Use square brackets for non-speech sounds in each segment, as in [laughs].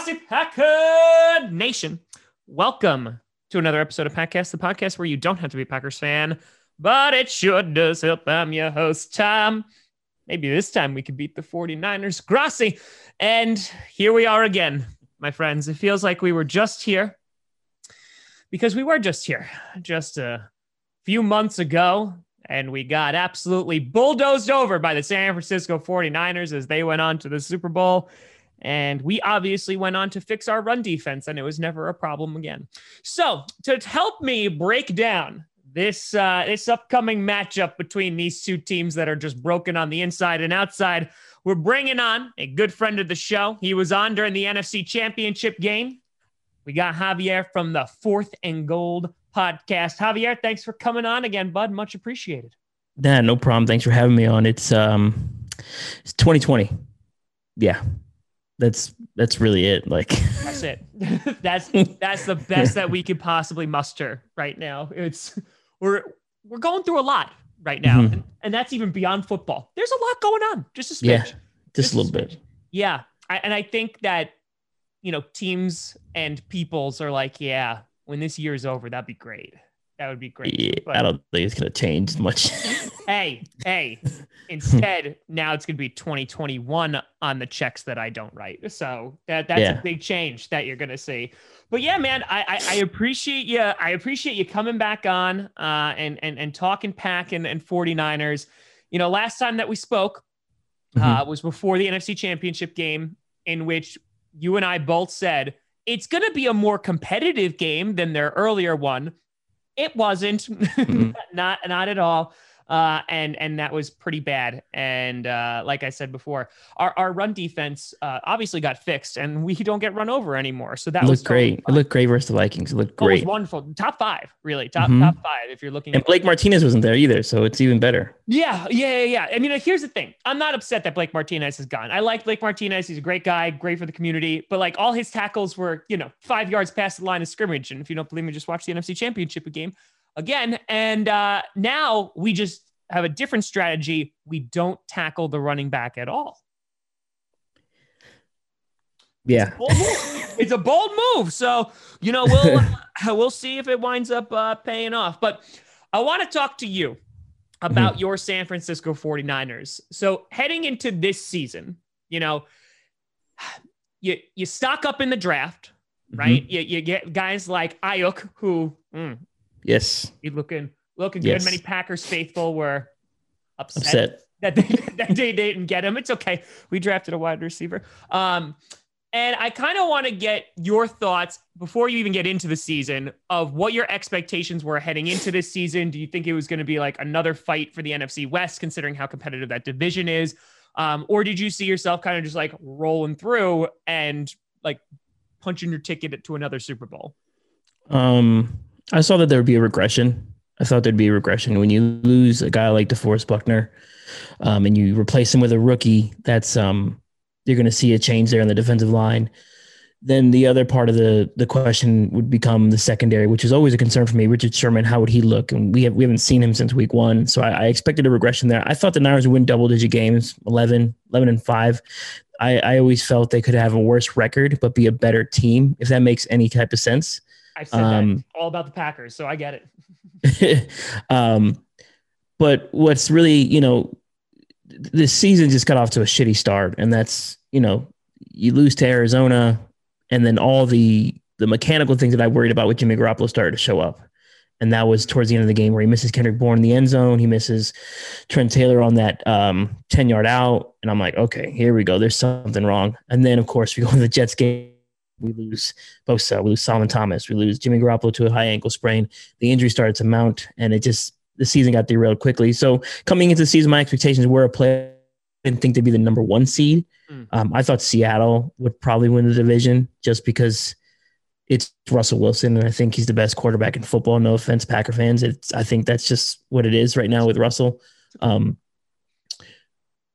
Packer Nation. Welcome to another episode of Packcast, the podcast where you don't have to be a Packers fan, but it sure does help. I'm your host, Tom. Maybe this time we could beat the 49ers. Grossi. And here we are again, my friends. It feels like we were just here because we were just here just a few months ago and we got absolutely bulldozed over by the San Francisco 49ers as they went on to the Super Bowl. And we obviously went on to fix our run defense, and it was never a problem again. So, to help me break down this uh, this upcoming matchup between these two teams that are just broken on the inside and outside, we're bringing on a good friend of the show. He was on during the NFC Championship game. We got Javier from the Fourth and Gold podcast. Javier, thanks for coming on again, bud. Much appreciated. Yeah, no problem. Thanks for having me on. It's um, it's 2020. Yeah, that's that's really it. Like that's it. [laughs] [laughs] that's that's the best that we could possibly muster right now. It's we're we're going through a lot right now, mm-hmm. and, and, that's even beyond football. There's a lot going on. Just a smidge. Yeah, just, just a little bit. Yeah, I, and I think that you know teams and peoples are like, yeah, when this year is over, that'd be great. That would be great. Yeah, but, I don't think it's going to change much. [laughs] hey, hey. Instead, now it's going to be 2021 on the checks that I don't write. So that that's yeah. a big change that you're going to see. But yeah, man, I, I, I appreciate you. I appreciate you coming back on uh, and and and talking pack and, and 49ers. You know, last time that we spoke uh, mm-hmm. was before the NFC Championship game, in which you and I both said it's going to be a more competitive game than their earlier one. It wasn't, mm-hmm. [laughs] not not at all. Uh, and and that was pretty bad. And uh, like I said before, our, our run defense uh, obviously got fixed, and we don't get run over anymore. So that it was great. Fun. It looked great versus the Vikings. It looked great. Oh, it was wonderful. Top five, really. Top mm-hmm. top five. If you're looking. And Blake Martinez wasn't there either, so it's even better. Yeah, yeah, yeah, yeah. I mean, here's the thing. I'm not upset that Blake Martinez is gone. I like Blake Martinez. He's a great guy, great for the community. But like all his tackles were, you know, five yards past the line of scrimmage. And if you don't believe me, just watch the NFC Championship game again. And uh, now we just have a different strategy. We don't tackle the running back at all. Yeah. It's a, it's a bold move. So, you know, we'll [laughs] uh, we'll see if it winds up uh, paying off. But I want to talk to you about mm-hmm. your San Francisco 49ers. So, heading into this season, you know, you you stock up in the draft, right? Mm-hmm. You, you get guys like Aiyuk, who mm, Yes. He's looking looking yes. good. Many Packers faithful were upset, upset. That, they, [laughs] that they didn't get him. It's okay. We drafted a wide receiver. Um, and I kind of want to get your thoughts before you even get into the season of what your expectations were heading into this season. Do you think it was going to be like another fight for the NFC West, considering how competitive that division is? Um, or did you see yourself kind of just like rolling through and like punching your ticket to another Super Bowl? Um, I saw that there would be a regression I thought there'd be a regression when you lose a guy like DeForest Buckner, um, and you replace him with a rookie. That's um, you're going to see a change there in the defensive line. Then the other part of the the question would become the secondary, which is always a concern for me. Richard Sherman, how would he look? And we have we haven't seen him since week one, so I, I expected a regression there. I thought the Niners would win double digit games, 11, 11 and five. I, I always felt they could have a worse record, but be a better team, if that makes any type of sense. I said um, that all about the Packers, so I get it. [laughs] um, but what's really, you know, this season just got off to a shitty start, and that's you know, you lose to Arizona, and then all the the mechanical things that I worried about with Jimmy Garoppolo started to show up. And that was towards the end of the game where he misses Kendrick Bourne in the end zone. He misses Trent Taylor on that um, 10 yard out. And I'm like, okay, here we go. There's something wrong. And then, of course, we go to the Jets game we lose Bosa, we lose Solomon Thomas, we lose Jimmy Garoppolo to a high ankle sprain. The injury started to mount, and it just the season got derailed quickly. So coming into the season, my expectations were a play. I didn't think they'd be the number one seed. Mm. Um, I thought Seattle would probably win the division just because it's Russell Wilson, and I think he's the best quarterback in football. No offense, Packer fans. It's I think that's just what it is right now with Russell. Um,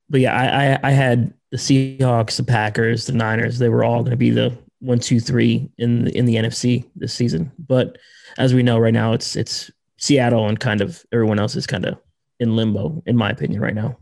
but yeah, I, I, I had the Seahawks, the Packers, the Niners. They were all going to be the one, two, three in the, in the NFC this season. But as we know right now, it's it's Seattle and kind of everyone else is kind of in limbo, in my opinion, right now.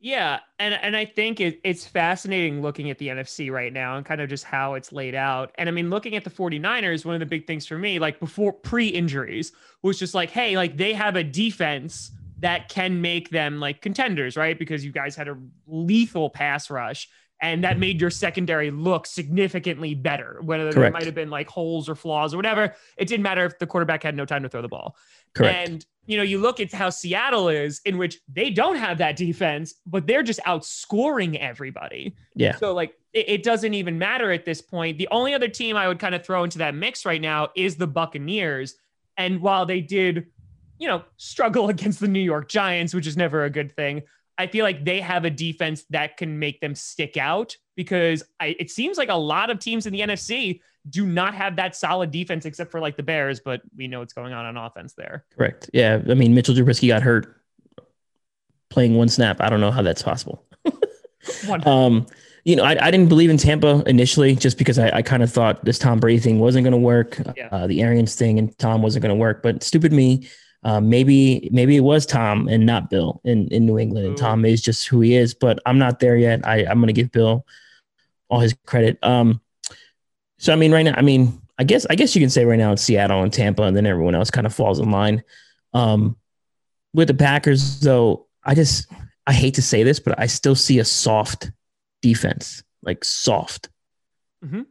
Yeah, and and I think it, it's fascinating looking at the NFC right now and kind of just how it's laid out. And I mean, looking at the 49ers, one of the big things for me, like before pre-injuries, was just like, hey, like they have a defense that can make them like contenders, right? Because you guys had a lethal pass rush and that made your secondary look significantly better. Whether Correct. there might have been like holes or flaws or whatever, it didn't matter if the quarterback had no time to throw the ball. Correct. And you know, you look at how Seattle is, in which they don't have that defense, but they're just outscoring everybody. Yeah. So like it, it doesn't even matter at this point. The only other team I would kind of throw into that mix right now is the Buccaneers. And while they did, you know, struggle [laughs] against the New York Giants, which is never a good thing, I feel like they have a defense that can make them stick out because I, it seems like a lot of teams in the NFC do not have that solid defense except for like the Bears, but we know what's going on on offense there. Correct. Yeah. I mean, Mitchell Trubisky got hurt playing one snap. I don't know how that's possible. [laughs] um, you know, I, I didn't believe in Tampa initially just because I, I kind of thought this Tom Brady thing wasn't going to work. Yeah. Uh, the Arians thing and Tom wasn't going to work, but stupid me. Uh, maybe maybe it was Tom and not Bill in, in New England, and Tom is just who he is. But I'm not there yet. I, I'm going to give Bill all his credit. Um, so I mean, right now, I mean, I guess I guess you can say right now it's Seattle and Tampa, and then everyone else kind of falls in line. Um, with the Packers, though, I just I hate to say this, but I still see a soft defense, like soft, mm-hmm.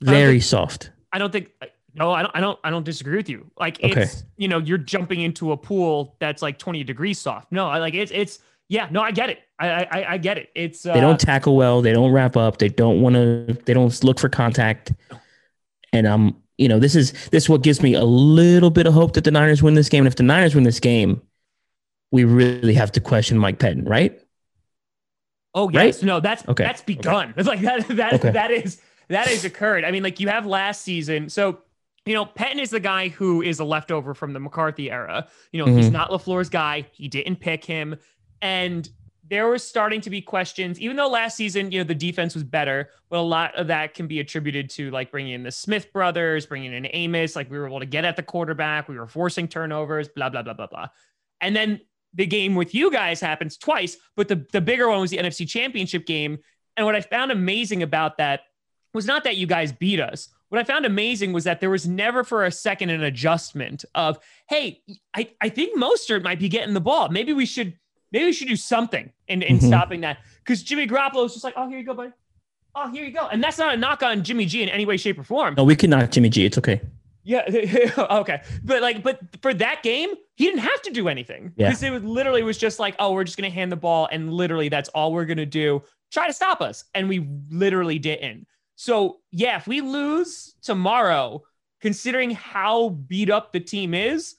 very think, soft. I don't think. No, I don't. I don't. I don't disagree with you. Like it's you know you're jumping into a pool that's like 20 degrees soft. No, I like it's it's yeah. No, I get it. I I, I get it. It's uh, they don't tackle well. They don't wrap up. They don't want to. They don't look for contact. And um, you know, this is this is what gives me a little bit of hope that the Niners win this game. And if the Niners win this game, we really have to question Mike Pettine, right? Oh yes, right? no, that's okay. that's begun. Okay. [laughs] It's like that that okay. that is that has occurred. I mean, like you have last season, so you know, Pettine is the guy who is a leftover from the McCarthy era. You know, mm-hmm. he's not LaFleur's guy. He didn't pick him. And there was starting to be questions, even though last season, you know, the defense was better, but a lot of that can be attributed to like bringing in the Smith brothers, bringing in Amos. Like we were able to get at the quarterback, we were forcing turnovers, blah, blah, blah, blah, blah. And then the game with you guys happens twice, but the, the bigger one was the NFC championship game. And what I found amazing about that was not that you guys beat us. What I found amazing was that there was never for a second an adjustment of, hey, I, I think Mostert might be getting the ball. Maybe we should maybe we should do something in, in mm-hmm. stopping that. Because Jimmy Garoppolo is just like, oh, here you go, buddy. Oh, here you go. And that's not a knock on Jimmy G in any way, shape, or form. No, we can knock Jimmy G. It's okay. Yeah. [laughs] okay. But like, but for that game, he didn't have to do anything. Because it was literally was just like, oh, we're just gonna hand the ball, and literally that's all we're gonna do. Try to stop us. And we literally didn't. So yeah, if we lose tomorrow, considering how beat up the team is,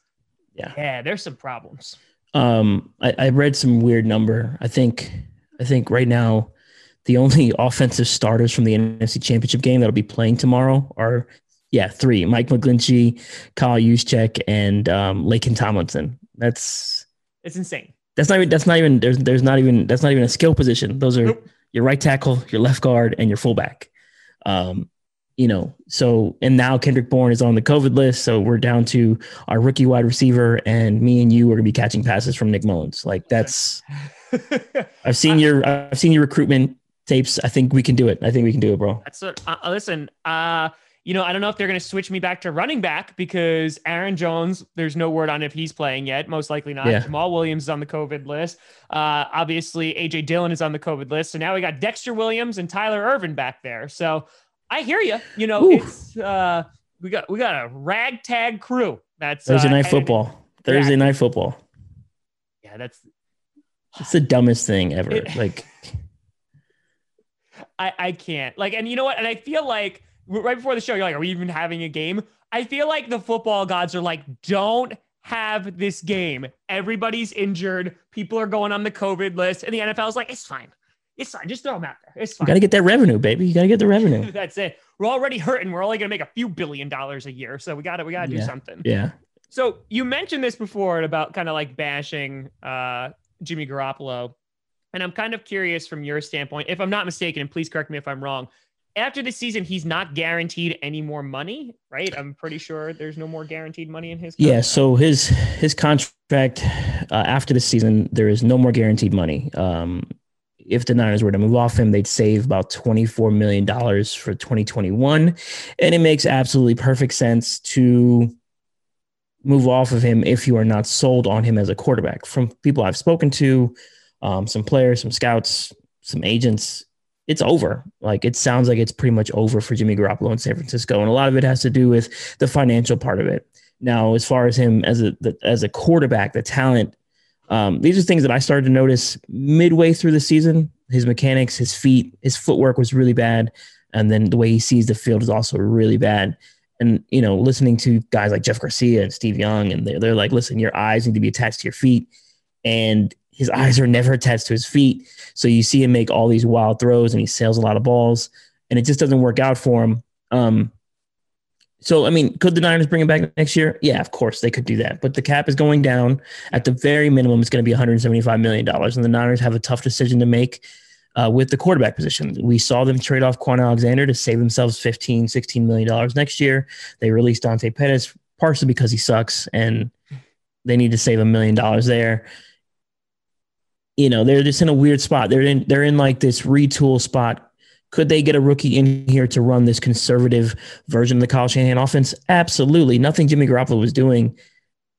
yeah, yeah, there's some problems. Um, I, I read some weird number. I think I think right now the only [laughs] offensive starters from the NFC Championship game that'll be playing tomorrow are yeah three: Mike McGlinchey, Kyle Juszczyk, and um, Laken Tomlinson. That's it's insane. That's not even that's not even there's there's not even that's not even a skill position. Those are nope. your right tackle, your left guard, and your fullback. Um, you know, so and now Kendrick Bourne is on the COVID list, so we're down to our rookie wide receiver, and me and you are gonna be catching passes from Nick Mullens. Like that's, [laughs] I've seen your I've seen your recruitment tapes. I think we can do it. I think we can do it, bro. That's what, uh, listen. Uh, you know, I don't know if they're going to switch me back to running back because Aaron Jones, there's no word on if he's playing yet. Most likely not. Yeah. Jamaal Williams is on the COVID list. Uh, obviously, AJ Dillon is on the COVID list. So now we got Dexter Williams and Tyler Ervin back there. So I hear you. You know, Ooh. it's uh, we got we got a ragtag crew. That's Thursday uh, night football. Thursday yeah. night football. Yeah, that's it's the dumbest thing ever. It, like, [laughs] I I can't like, and you know what? And I feel like right before the show, you're like, "Are we even having a game?" I feel like the football gods are like, "Don't." have this game. Everybody's injured. People are going on the COVID list. And the NFL is like, it's fine. It's fine. Just throw them out there. It's fine. You got to get that revenue, baby. You got to get the revenue. [laughs] That's it. We're already hurting. We're only going to make a few billion dollars a year. So we got to, we got to yeah. do something. Yeah. So you mentioned this before about kind of like bashing uh, Jimmy Garoppolo. And I'm kind of curious from your standpoint, if I'm not mistaken, and please correct me if I'm wrong. After the season, he's not guaranteed any more money, right? I'm pretty sure there's no more guaranteed money in his. Contract. Yeah. So his his contract uh, after the season, there is no more guaranteed money. Um, if the Niners were to move off him, they'd save about $24 million for 2021. And it makes absolutely perfect sense to move off of him if you are not sold on him as a quarterback. From people I've spoken to, um, some players, some scouts, some agents, it's over. Like it sounds like it's pretty much over for Jimmy Garoppolo in San Francisco. And a lot of it has to do with the financial part of it. Now, as far as him as a the, as a quarterback, the talent um, these are things that I started to notice midway through the season. His mechanics, his feet, his footwork was really bad. And then the way he sees the field is also really bad. And, you know, listening to guys like Jeff Garcia and Steve Young, and they're, they're like, listen, your eyes need to be attached to your feet. And his eyes are never attached to his feet. So you see him make all these wild throws and he sails a lot of balls and it just doesn't work out for him. Um, so, I mean, could the Niners bring him back next year? Yeah, of course they could do that. But the cap is going down. At the very minimum, it's going to be $175 million. And the Niners have a tough decision to make uh, with the quarterback position. We saw them trade off Kwon Alexander to save themselves $15, $16 million next year. They released Dante Pettis partially because he sucks and they need to save a million dollars there. You know, they're just in a weird spot. They're in they're in like this retool spot could they get a rookie in here to run this conservative version of the Kyle Shanahan offense? Absolutely. Nothing Jimmy Garoppolo was doing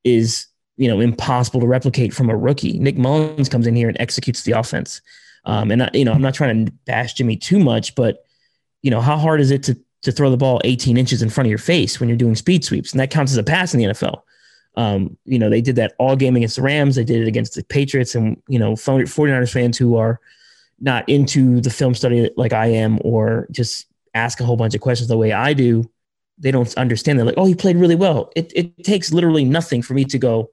is, you know, impossible to replicate from a rookie. Nick Mullens comes in here and executes the offense. Um, and I, you know, I'm not trying to bash Jimmy too much, but you know, how hard is it to to throw the ball 18 inches in front of your face when you're doing speed sweeps? And that counts as a pass in the NFL. Um, you know, they did that all game against the Rams. They did it against the Patriots and, you know, 49ers fans who are not into the film study like I am, or just ask a whole bunch of questions the way I do, they don't understand. They're like, "Oh, he played really well." It it takes literally nothing for me to go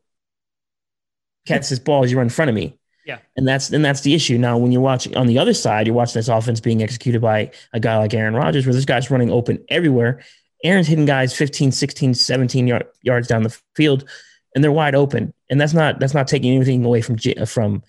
catch this ball as you run in front of me. Yeah, and that's and that's the issue. Now, when you're watching on the other side, you're watching this offense being executed by a guy like Aaron Rodgers, where this guy's running open everywhere. Aaron's hitting guys 15, 16, 17 yard, yards down the field, and they're wide open. And that's not that's not taking anything away from from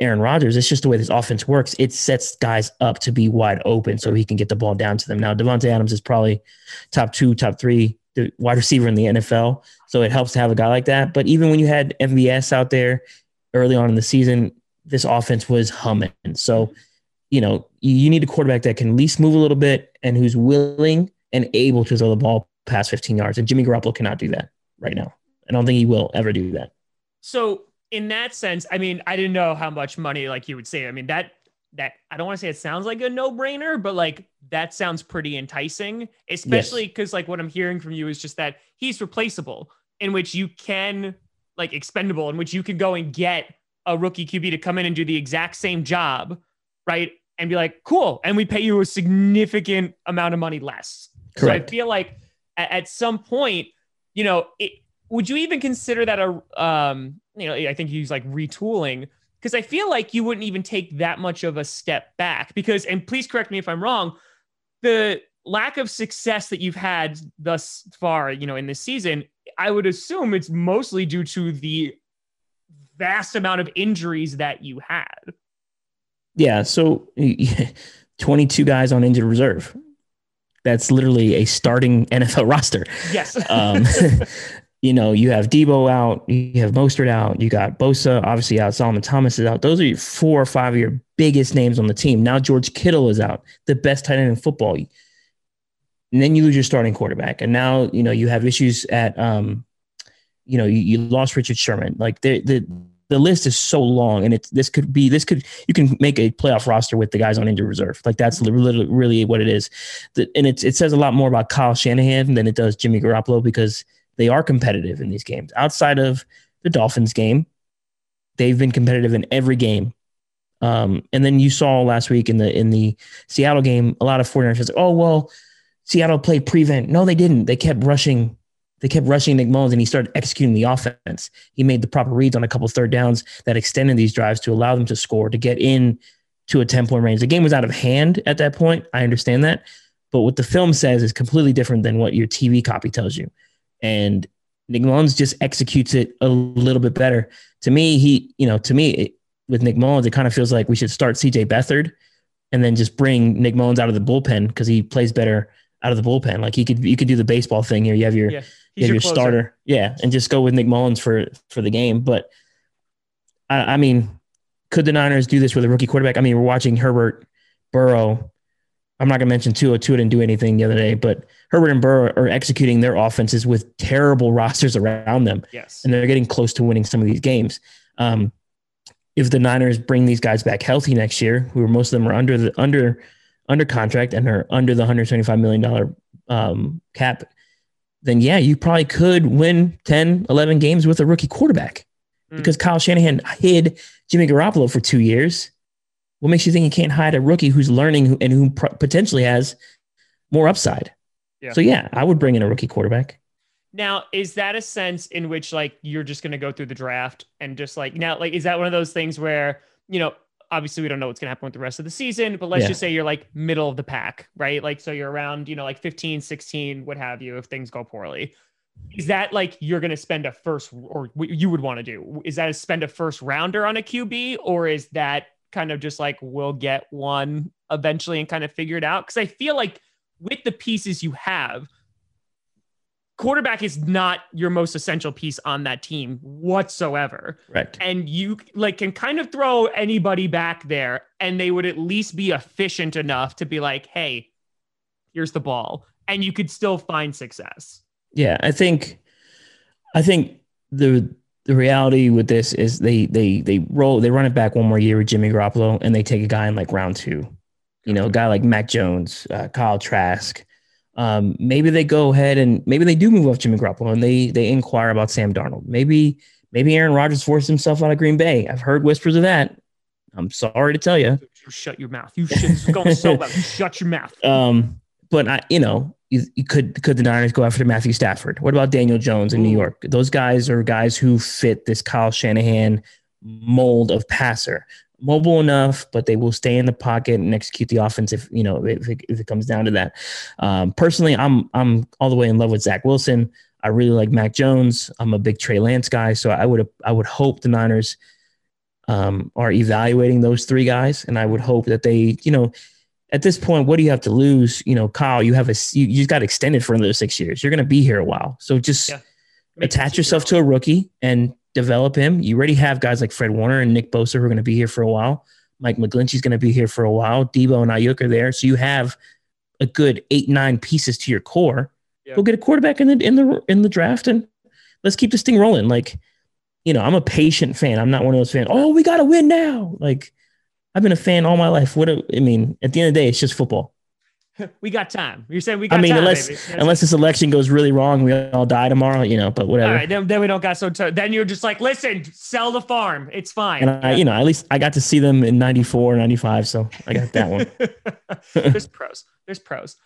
Aaron Rodgers. It's just the way this offense works. It sets guys up to be wide open so he can get the ball down to them. Now, Davante Adams is probably top two, top three the wide receiver in the NFL. So it helps to have a guy like that. But even when you had MVS out there early on in the season, this offense was humming. So, you know, you need a quarterback that can at least move a little bit and who's willing and able to throw the ball past 15 yards. And Jimmy Garoppolo cannot do that right now. I don't think he will ever do that. So in that sense, I mean, I didn't know how much money like you would save. I mean, that that I don't want to say it sounds like a no-brainer, but like that sounds pretty enticing, especially because yes. like what I'm hearing from you is just that he's replaceable, in which you can like expendable, in which you can go and get a rookie QB to come in and do the exact same job, right? And be like, cool, and we pay you a significant amount of money less. Correct. So I feel like at, some point, you know, it, would you even consider that a um you know i think he's like retooling because i feel like you wouldn't even take that much of a step back because and please correct me if i'm wrong the lack of success that you've had thus far you know in this season i would assume it's mostly due to the vast amount of injuries that you had yeah so [laughs] 22 guys on injured reserve that's literally a starting [laughs] NFL roster. Yes. [laughs] um, [laughs] you know, you have Debo out, you have Mostert out, you got Bosa obviously out, Solomon Thomas is out. Those are your four or five of your biggest names on the team. Now George Kittle is out, the best tight end in football. And then you lose your starting quarterback. And now, you know, you have issues at um, you know, you, you lost Richard Sherman. Like the the the list is so long and it's this could be this could you can make a playoff roster with the guys on injured reserve like that's literally really what it is the, and it's, it says a lot more about kyle shanahan than it does jimmy garoppolo because they are competitive in these games. Outside of the Dolphins game, they've been competitive in every game. Um, and then you saw last week in the in the Seattle game, a lot of 49ers fans, oh well, Seattle played prevent. No, they didn't. They kept rushing. They kept rushing Nick Mullens and he started executing the offense. He made the proper reads on a couple third downs that extended these drives to allow them to score to get in to a 10 point range. The game was out of hand at that point. I understand that. But what the film says is completely different than what your TV copy tells you and Nick Mullens just executes it a little bit better. To me, he, you know, to me, it, with Nick Mullens, it kind of feels like we should start CJ Beathard and then just bring Nick Mullens out of the bullpen because he plays better out of the bullpen. Like he could you could do the baseball thing here. You have your Yeah. He's your, closer. starter, yeah, and just go with Nick Mullens for for the game. But I, I mean, could the Niners do this with a rookie quarterback? I mean, we're watching Herbert, Burrow. I'm not gonna mention Tua. Tua didn't do anything the other day, but Herbert and Burrow are executing their offenses with terrible [laughs] rosters around them Yes. and they're getting close to winning some of these games. Um, if the Niners bring these guys back healthy next year, who are most of them are under the under under contract and are under the 175 million dollar um, cap, then yeah, you probably could win 10, 11 games with a rookie quarterback Mm. because Kyle Shanahan hid Jimmy Garoppolo for two years. What makes you think you can't hide a rookie who's learning and who potentially has more upside? Yeah. So yeah, I would bring in a rookie quarterback. Now, is that a sense in which like you're just going to go through the draft and just like now, like, is that one of those things where, you know, obviously we don't know what's going to happen with the rest of the season, but let's Yeah. just say you're like middle of the pack, right? Like, so you're around, you know, like 15, 16, what have you, if things go poorly. Is that like you're going to spend a first or what you would want to do? Is that a spend a first rounder on a QB or is that kind of just like we'll get one eventually and kind of figure it out? Because I feel like with the pieces you have, quarterback is not your most essential piece on that team whatsoever Correct. and you like can kind of throw anybody back there and they would at least be efficient enough to be like hey here's the ball and you could still find success Yeah, I think, I think the the reality with this is they they they roll they run it back one more year with Jimmy Garoppolo and they take a guy in like round two, you know, a guy like Mac Jones, uh, Kyle Trask. Um, maybe they go ahead and maybe they do move off Jimmy Garoppolo and they they inquire about Sam Darnold. Maybe maybe Aaron Rodgers forced himself out of Green Bay. I've heard whispers of that. I'm sorry to tell you. you shut your mouth you should going so well shut your mouth [laughs] Um, but I, you know, you, you could could the Niners go after Matthew Stafford? What about Daniel Jones in New York? Those guys are guys who fit this Kyle Shanahan mold of passer, mobile enough, but they will stay in the pocket and execute the offense if you know if it, if it comes down to that. Um, personally, I'm I'm all the way in love with Zach Wilson. I really like Mac Jones. I'm a big Trey Lance guy, so I would I would hope the Niners um, are evaluating those three guys, and I would hope that they, you know, at this point, what do you have to lose? You know, Kyle, you have a you, you just got extended for another six years. You're going to be here a while, so just Yeah. Attach yourself to a rookie and develop him. You already have guys like Fred Warner and Nick Bosa who are going to be here for a while. Mike McGlinchey's going to be here for a while. Debo and Aiyuk are there, so you have a good eight nine pieces to your core. Yeah. Go get a quarterback in the in the in the draft and let's keep this thing rolling. Like, you know, I'm a patient fan. I'm not one of those fans. Oh, we got to win now. Like, I've been a fan all my life. What do, I mean, at the end of the day, it's just football. [laughs] we got time you're saying we got I mean, time unless baby. unless this election goes really wrong, we all die tomorrow. You know, but whatever. all right then, then we don't got so t- then you're just like listen sell the farm it's fine And I, you know, at least I got to see them in 94, 95. So I got that one. [laughs] there's [laughs] pros. There's pros.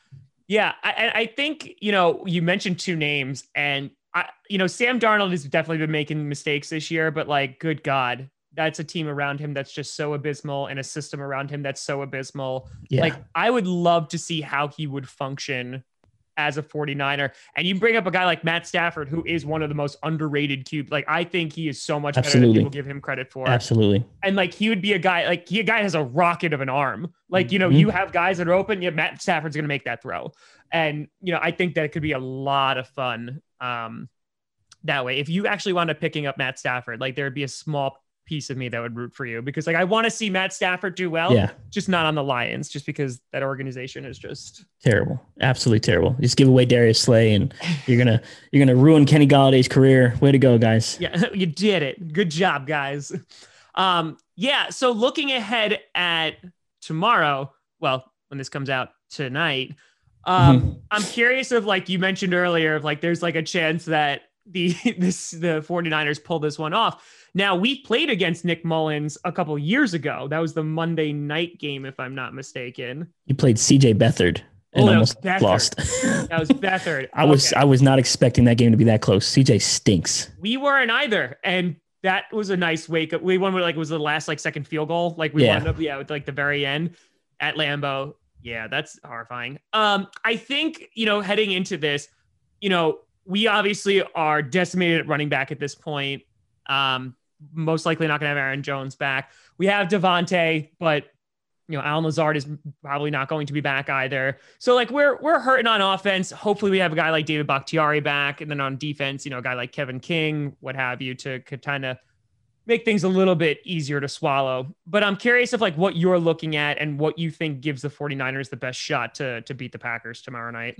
Yeah, I, I- I think you know you mentioned two names, and I, you know, Sam Darnold has definitely been making mistakes this year, but like, good God, that's a team around him that's just so abysmal, and a system around him that's so abysmal. Yeah. Like, I would love to see how he would function as a 49er. And you bring up a guy like Matt Stafford, who is one of the most underrated cube. Like, I think he is so much better than Absolutely. people give him credit for Absolutely. and like he would be a guy like he a guy has a rocket of an arm. Like you know, Mhm. you have guys that are open. Yeah, Matt Stafford's gonna make that throw, and you know I think that it could be a lot of fun. Um, that way, if you actually wound up picking up Matt Stafford, like there would be a small piece of me that would root for you because like I want to see Matt Stafford do well. Yeah. just not on the Lions, just because that organization is just Terrible. Absolutely terrible. Just give away Darius Slay and you're gonna you're gonna ruin Kenny Golladay's career. Way to go, guys. Yeah, [laughs] you did it. Good job, guys. Um, yeah, so looking ahead at tomorrow, well, when this comes out tonight, um, Mhm. I'm curious of like you mentioned earlier, of like there's like a chance that the [laughs] this the 49ers pull this one off. Now we played against Nick Mullens a couple years ago. That was the Monday night game, if I'm not mistaken. You played CJ Beathard and Oh, almost [laughs] was Beathard. lost. That was [laughs] Beathard. I was I was not expecting that game to be that close. CJ stinks. we weren't either and that was a nice wake up we won with like was the last like second field goal like we Yeah. wound up yeah with like the very end at Lambeau yeah that's horrifying um i think you know heading into this you know we obviously are decimated at running back at this point um most likely not gonna have aaron jones back we have Davante but you know, Allen Lazard is probably not going to be back either. So like we're we're hurting on offense. Hopefully we have a guy like David Bakhtiari back, and then on defense, you know, a guy like Kevin King, what have you, to kind of make things a little bit easier to swallow. But I'm curious of like what you're looking at and what you think gives the 49ers the best shot to to beat the Packers tomorrow night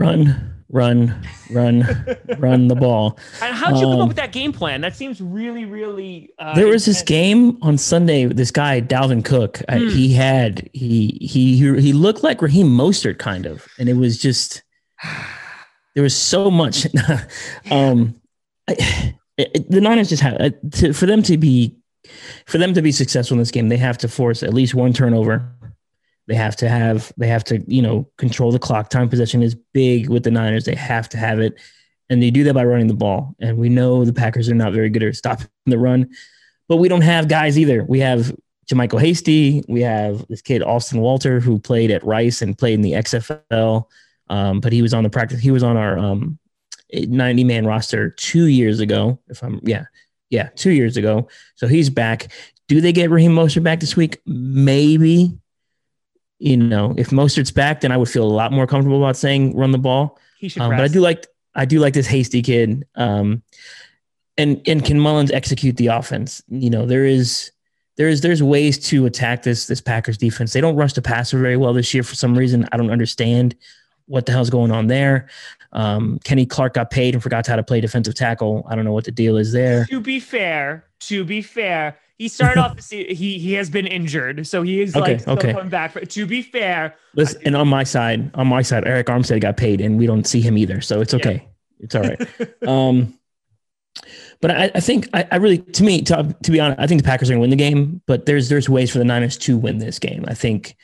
run, run, run, run the ball. [laughs] And how'd you um, come up um, with that game plan? That seems really, really. Uh, there was intense. this game on Sunday. This guy Dalvin Cook, hmm. uh, he had he he he looked like Raheem Mostert kind of, and it was just [sighs] there was so much. [laughs] um, it, it, the Niners just had uh, to, for them to be for them to be successful in this game, they have to force at least one turnover they have to have they have to you know control the clock. Time possession is big with the Niners. They have to have it, and they do that by running the ball. And we know the Packers are not very good at stopping the run, but we don't have guys either. We have JaMycal Hasty. We have this kid Austin Walter who played at Rice and played in the XFL, um, but he was on the practice. He was on our um, 90 man roster two years ago. If I'm yeah yeah two years ago. So he's back. Do they get Raheem Mostert back this week? Maybe you know, if Mostert's back, then I would feel a lot more comfortable about saying run the ball. He should. Um, but I do like I do like this hasty kid. Um, and and can Mullens execute the offense? You know, there is there is there's ways to attack this this Packers defense. They don't rush the passer very well this year for some reason. I don't understand what the hell's going on there. Um, Kenny Clark got paid and forgot how to play defensive tackle. I don't know what the deal is there. To be fair, to be fair, he started off the season. He he has been injured, so he is okay, like okay. coming back. For, to be fair, Listen, and on my side, on my side, Arik Armstead got paid, and we don't see him either, so it's okay. Yeah. It's all right. [laughs] um, but I, I think I, I, really, to me, to, to be honest, I think the Packers are going to win the game. But there's there's ways for the Niners to win this game. I think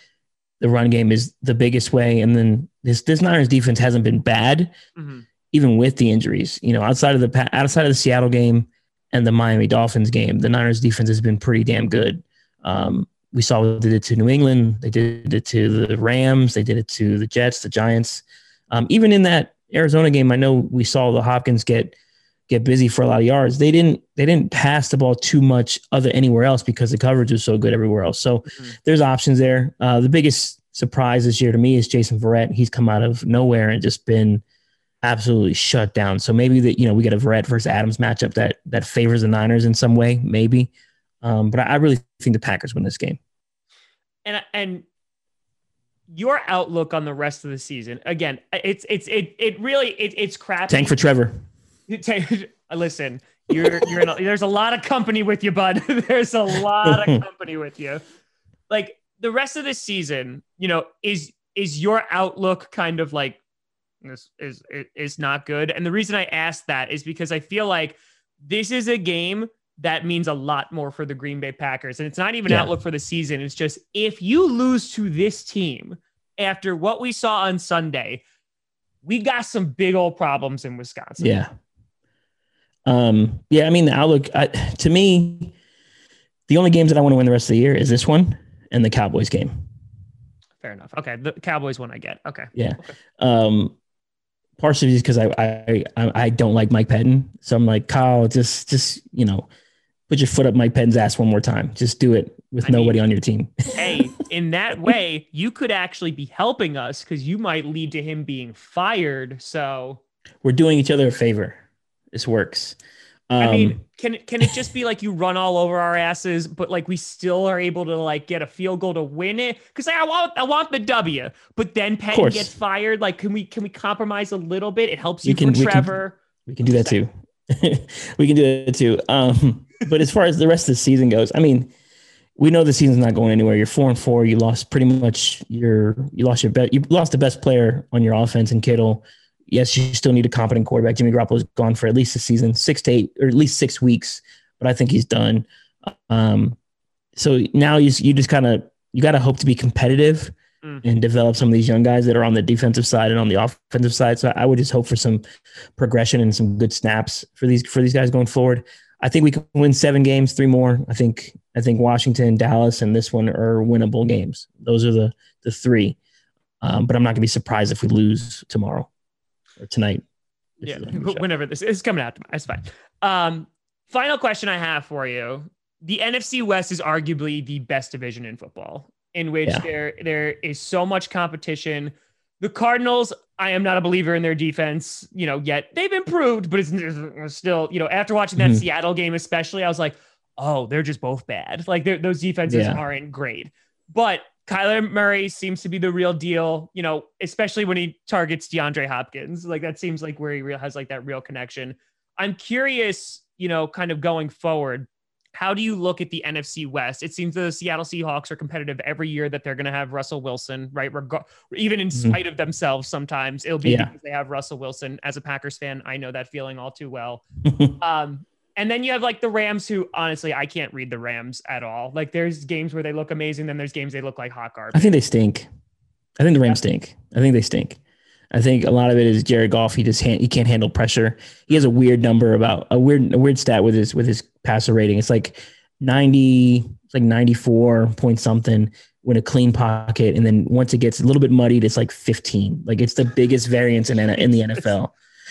the run game is the biggest way, and then this this Niners defense hasn't been bad, mm-hmm. even with the injuries. You know, outside of the outside of the Seattle game and the Miami Dolphins game, the Niners defense has been pretty damn good. Um, we saw what they did to New England. They did it to the Rams. They did it to the Jets, the Giants. Um, even in that Arizona game, I know we saw the Hopkins get get busy for a lot of yards. They didn't they didn't pass the ball too much other anywhere else because the coverage was so good everywhere else. So mm-hmm. there's options there. Uh, the biggest surprise this year to me is Jason Verrett. He's come out of nowhere and just been absolutely shut down. So maybe that you know we get a Verrett versus Adams matchup that that favors the Niners in some way, maybe. Um, but I, really think the Packers win this game. And and your outlook on the rest of the season again, it's it's it it really it, it's crap. Tank for Trevor. [laughs] Listen, you're you're in a, there's a lot of company with you, bud. [laughs] there's a lot of [laughs] company with you. Like the rest of the season, you know, is is your outlook kind of like is is is not good. And the reason I ask that is because I feel like this is a game that means a lot more for the Green Bay Packers. And it's not even yeah. outlook for the season. It's just if you lose to this team after what we saw on Sunday, we got some big old problems in Wisconsin. Yeah. Um, yeah, I mean the outlook I, to me, the only games that I want to win the rest of the year is this one and the Cowboys game. Fair enough. Okay. The Cowboys one I get. Okay. Yeah. Okay. Um, partially because I, I I don't like Mike Pettine. So I'm like, Kyle, just just you know, put your foot up Mike Pettine's ass one more time. Just do it with I nobody mean, on your team. [laughs] hey, in that way, you could actually be helping us because you might lead to him being fired. So we're doing each other a favor. This works. Um, I mean, um, can can it just be like you run all over our asses, but like we still are able to like get a field goal to win it? Because like, I want I want the W, but then Penn gets fired. Like, can we can we compromise a little bit? It helps you we can, for Trevor. We can, we can do that too. [laughs] we can do that too. Um, but as far as the rest of the season goes, I mean, we know the season's not going anywhere. You're four and four. You lost pretty much your you lost your bet. You lost the best player on your offense in Kittle yes, you still need a competent quarterback. Jimmy Garoppolo's gone for at least a season, six to eight, or at least six weeks, but I think he's done. Um, so now you, you just kind of you got to hope to be competitive mm. and develop some of these young guys that are on the defensive side and on the offensive side. So I would just hope for some progression and some good snaps for these for these guys going forward. I think we can win seven games, three more. I think I think Washington, Dallas, and this one are winnable games. Those are the the three. Um, but I'm not going to be surprised if we lose tomorrow or tonight. Yeah, [laughs] whenever this is coming out, it's fine. Um, final question I have for you the NFC West is arguably the best division in football, in which Yeah. there there is so much competition. The Cardinals, I am not a believer in their defense, you know, yet they've improved, but it's, it's still, you know, after watching that Mhm. Seattle game, especially, I was like, oh, they're just both bad. Like those defenses Yeah. aren't great. But Kyler Murray seems to be the real deal, you know, especially when he targets DeAndre Hopkins. Like that seems like where he real has like that real connection. I'm curious, you know, kind of going forward. How do you look at the NFC West? It seems the Seattle Seahawks are competitive every year that they're going to have Russell Wilson, right? Reg- even in Mhm. spite of themselves, sometimes it'll be Yeah. because they have Russell Wilson. As a Packers fan, I know that feeling all too well. [laughs] Um, and then you have like the Rams, who honestly, I can't read the Rams at all. Like there's games where they look amazing, then there's games they look like hot garbage. I think they stink. I think the Rams stink. I think they stink. I think a lot of it is Jared Goff. He just han- he can't handle pressure. He has a weird number about a weird a weird stat with his with his passer rating. It's like ninety, it's like ninety four point something when a clean pocket, and then once it gets a little bit muddied, it's like fifteen. Like it's the biggest variance in [laughs] in the NFL.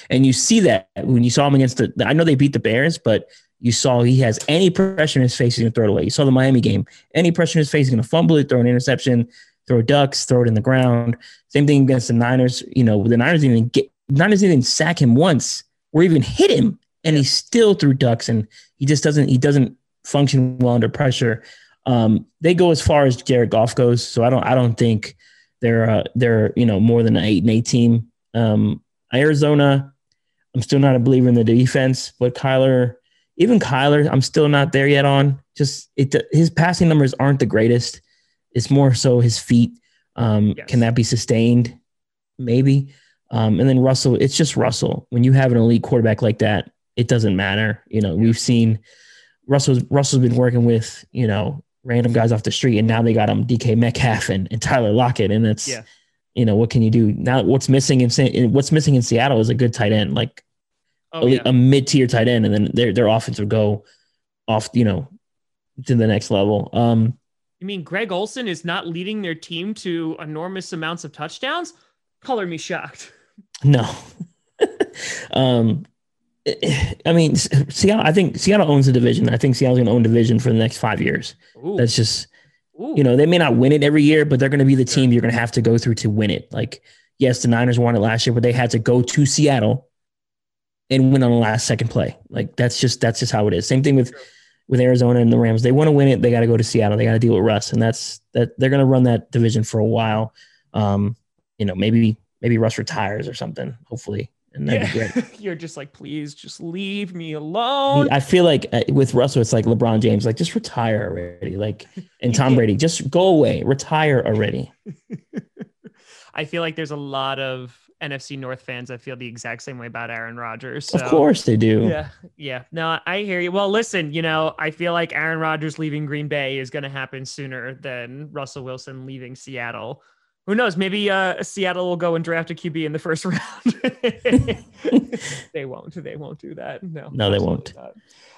And you see that when you saw him against the. I know they beat the Bears, but you saw he has any pressure in his face, he's gonna throw it away. You saw the Miami game, any pressure in his face, he's gonna fumble it, throw an interception, throw ducks, throw it in the ground. Same thing against the Niners. You know, the Niners didn't even get Niners didn't even sack him once or even hit him, and he still threw ducks, and he just doesn't he doesn't function well under pressure. Um, they go as far as Jared Goff goes, so I don't I don't think they're uh, they're you know more than an eight and eight team. Um, Arizona, I'm still not a believer in the defense, but Kyler, even Kyler, I'm still not there yet on. Just it his passing numbers aren't the greatest. It's more so his feet. Um, Yes. Can that be sustained? Maybe. Um, and then Russell, it's just Russell. When you have an elite quarterback like that, it doesn't matter. You know, we've seen Russell's Russell's been working with, you know, random guys off the street, and now they got him DK Metcalf and, and Tyler Lockett. And it's Yeah. you know, what can you do? Now what's missing in Sa- what's missing in Seattle is a good tight end, like Oh, a, yeah. a mid-tier tight end, and then their their offense would go off, you know, to the next level. Um, You mean Greg Olsen is not leading their team to enormous amounts of touchdowns? Color me shocked. no, [laughs] um, I mean, Seattle. I think Seattle owns the division. I think Seattle's going to own division for the next five years. Ooh, That's just ooh. you know they may not win it every year, but they're going to be the team you're going to have to go through to win it. Like yes, the Niners won it last year, but they had to go to Seattle and win on the last second play. Like that's just that's just how it is. Same thing with with Arizona and the Rams. They want to win it, they got to go to Seattle. They got to deal with Russ, and that's that they're going to run that division for a while. Um, you know, maybe maybe Russ retires or something. Hopefully, and that'd be great. [laughs] You're just like, please just leave me alone. I feel like uh, with Russell, it's like LeBron James, like just retire already. Like, and Tom [laughs] Brady, just go away, retire already. [laughs] I feel like there's a lot of NFC North fans that feel the exact same way about Aaron Rodgers. So. of course they do. Yeah, yeah. No, I hear you. Well, listen, you know, I feel like Aaron Rodgers leaving Green Bay is going to happen sooner than Russell Wilson leaving Seattle. Who knows? Maybe uh, Seattle will go and draft a QB in the first [laughs] round. [laughs] they won't. They won't do that. No, No, they won't. not.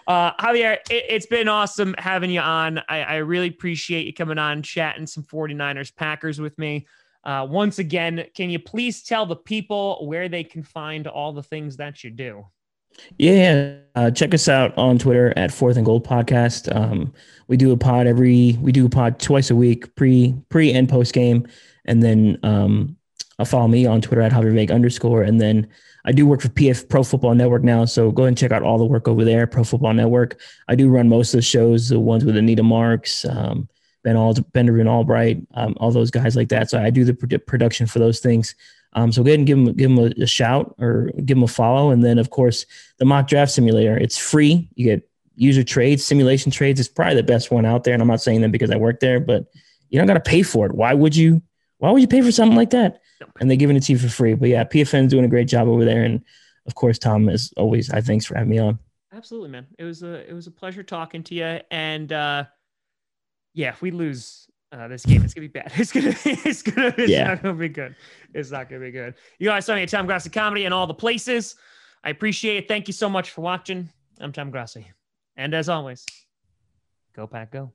Uh, Javier, it, it's been awesome having you on. I, I really appreciate you coming on, chatting some 49ers Packers with me. Uh, once again, can you please tell the people where they can find all the things that you do? Yeah, uh, check us out on Twitter at Fourth and Gold Podcast. Um, we do a pod every we do a pod twice a week, pre pre and post game, and then um, uh, follow me on Twitter at Javier underscore, and then I do work for PF Pro Football Network now, so go ahead and check out all the work over there, Pro Football Network. I do run most of the shows, the ones with Anita Marks, um, Ben Al Benjamin Albright, um, all those guys like that. So I do the produ- production for those things. Um, so go ahead and give them give them a, a shout or give them a follow, and then of course the mock draft simulator. It's free. You get user trades, simulation trades. It's probably the best one out there. And I'm not saying that because I work there, but you don't got to pay for it. Why would you? Why would you pay for something like that? And they're giving it to you for free. But yeah, PFN's doing a great job over there. And of course, Tom, is always, I thanks for having me on. Absolutely, man. It was a it was a pleasure talking to you. And uh yeah, if we lose uh this game, it's gonna be bad. [laughs] It's gonna it's gonna it's Yeah. not gonna be good. It's not gonna be good. You guys saw me at Tom Grossi Comedy and all the places. I appreciate it. Thank you so much for watching. I'm Tom Grossi. And as always, go pack go.